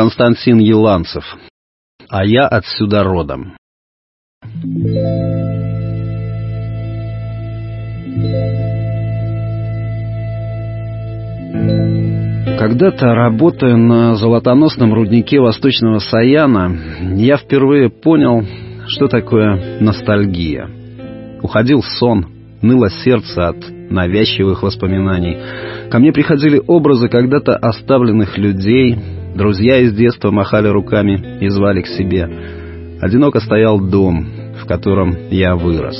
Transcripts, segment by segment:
Константин Еланцев. А я отсюда родом. Когда-то, работая на золотоносном руднике Восточного Саяна, я впервые понял, что такое ностальгия. Уходил сон, ныло сердце от навязчивых воспоминаний. Ко мне приходили образы когда-то оставленных людей, друзья из детства махали руками и звали к себе. Одиноко стоял дом, в котором я вырос.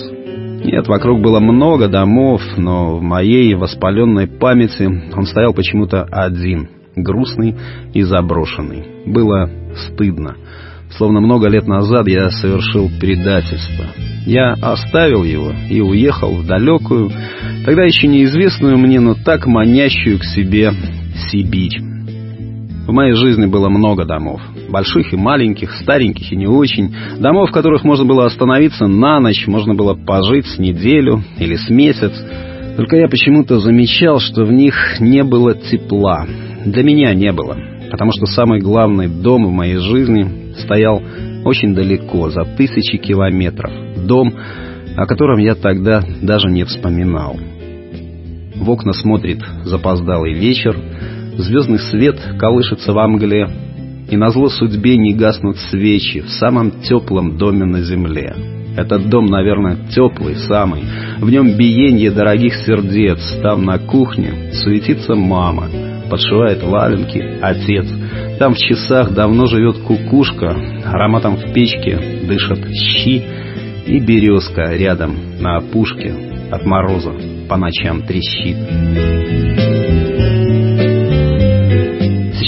Нет, вокруг было много домов, но в моей воспаленной памяти он стоял почему-то один, грустный и заброшенный. Было стыдно. Словно много лет назад я совершил предательство. Я оставил его и уехал в далекую, тогда еще неизвестную мне, но так манящую к себе Сибирь. В моей жизни было много домов. Больших и маленьких, стареньких и не очень. Домов, в которых можно было остановиться на ночь, можно было пожить с неделю или с месяц. Только я почему-то замечал, что в них не было тепла. Для меня не было. Потому что самый главный дом в моей жизни стоял очень далеко, за тысячи километров. Дом, о котором я тогда даже не вспоминал. В окна смотрит запоздалый вечер, Звездный свет колышется во мгле, и на зло судьбе не гаснут свечи в самом теплом доме на земле. Этот дом, наверное, теплый самый. В нем биенье дорогих сердец. Там на кухне суетится мама. Подшивает валенки отец. Там в часах давно живет кукушка. Ароматом в печке дышат щи. И березка рядом на опушке от мороза по ночам трещит.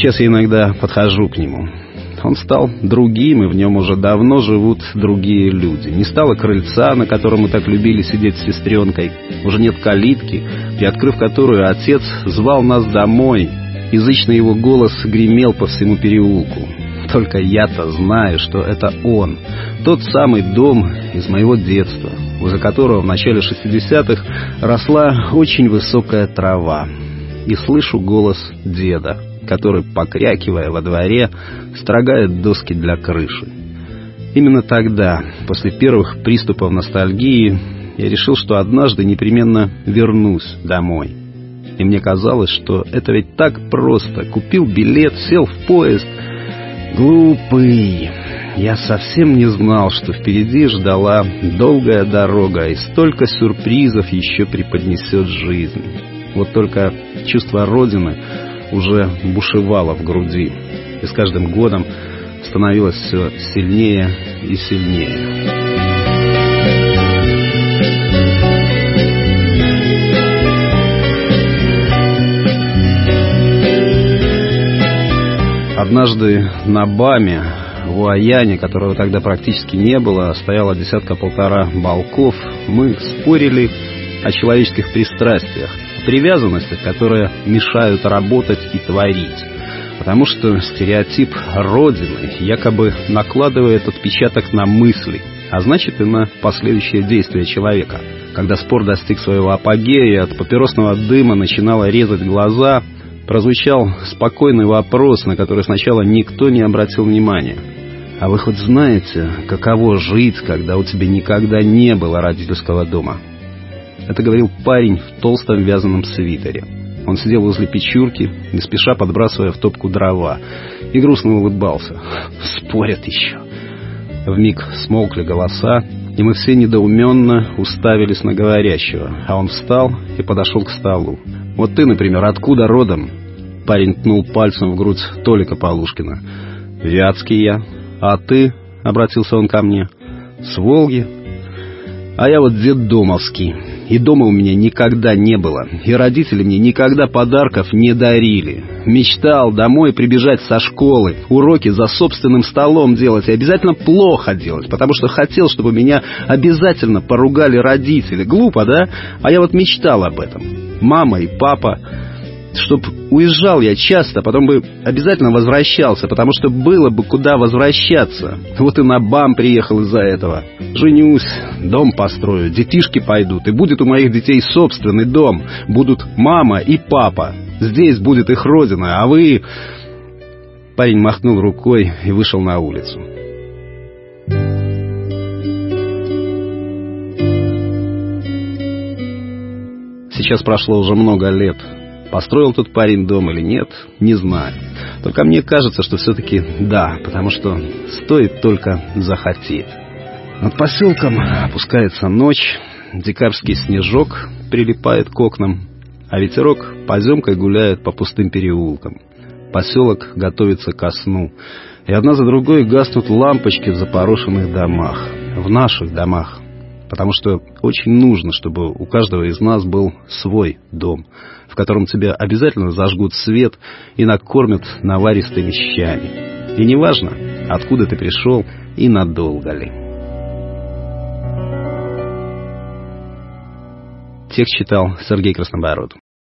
Сейчас я иногда подхожу к нему. Он стал другим, и в нем уже давно живут другие люди. Не стало крыльца, на котором мы так любили сидеть с сестренкой. Уже нет калитки, приоткрыв которую отец звал нас домой. Язычный его голос гремел по всему переулку. Только я-то знаю, что это он. Тот самый дом из моего детства, возле которого в начале 60-х росла очень высокая трава. И слышу голос деда который, покрякивая во дворе, строгает доски для крыши. Именно тогда, после первых приступов ностальгии, я решил, что однажды непременно вернусь домой. И мне казалось, что это ведь так просто. Купил билет, сел в поезд. Глупый. Я совсем не знал, что впереди ждала долгая дорога, и столько сюрпризов еще преподнесет жизнь. Вот только чувство Родины уже бушевала в груди, и с каждым годом становилась все сильнее и сильнее. Однажды на БАМе в Уаяне, которого тогда практически не было, стояло десятка-полтора балков, мы спорили о человеческих пристрастиях, привязанностях, которые мешают работать и творить. Потому что стереотип Родины якобы накладывает отпечаток на мысли, а значит и на последующее действие человека. Когда спор достиг своего апогея, от папиросного дыма начинало резать глаза, прозвучал спокойный вопрос, на который сначала никто не обратил внимания. А вы хоть знаете, каково жить, когда у тебя никогда не было родительского дома? Это говорил парень в толстом вязаном свитере. Он сидел возле печурки, не спеша подбрасывая в топку дрова, и грустно улыбался. Спорят еще. Вмиг смолкли голоса, и мы все недоуменно уставились на говорящего, а он встал и подошел к столу. «Вот ты, например, откуда родом?» Парень ткнул пальцем в грудь Толика Полушкина. «Вятский я. А ты?» — обратился он ко мне. «С Волги. А я вот дед Домовский. И дома у меня никогда не было. И родители мне никогда подарков не дарили. Мечтал домой прибежать со школы, уроки за собственным столом делать. И обязательно плохо делать, потому что хотел, чтобы меня обязательно поругали родители. Глупо, да? А я вот мечтал об этом. Мама и папа чтоб уезжал я часто, потом бы обязательно возвращался, потому что было бы куда возвращаться. Вот и на БАМ приехал из-за этого. Женюсь, дом построю, детишки пойдут, и будет у моих детей собственный дом. Будут мама и папа. Здесь будет их родина, а вы... Парень махнул рукой и вышел на улицу. Сейчас прошло уже много лет. Построил тут парень дом или нет, не знаю. Только мне кажется, что все-таки да, потому что стоит только захотеть. Над поселком опускается ночь, декабрьский снежок прилипает к окнам, а ветерок поземкой гуляет по пустым переулкам. Поселок готовится ко сну, и одна за другой гаснут лампочки в запорошенных домах, в наших домах, потому что очень нужно, чтобы у каждого из нас был свой дом, в котором тебя обязательно зажгут свет и накормят наваристыми щами. И неважно, откуда ты пришел и надолго ли. Текст читал Сергей Краснобород.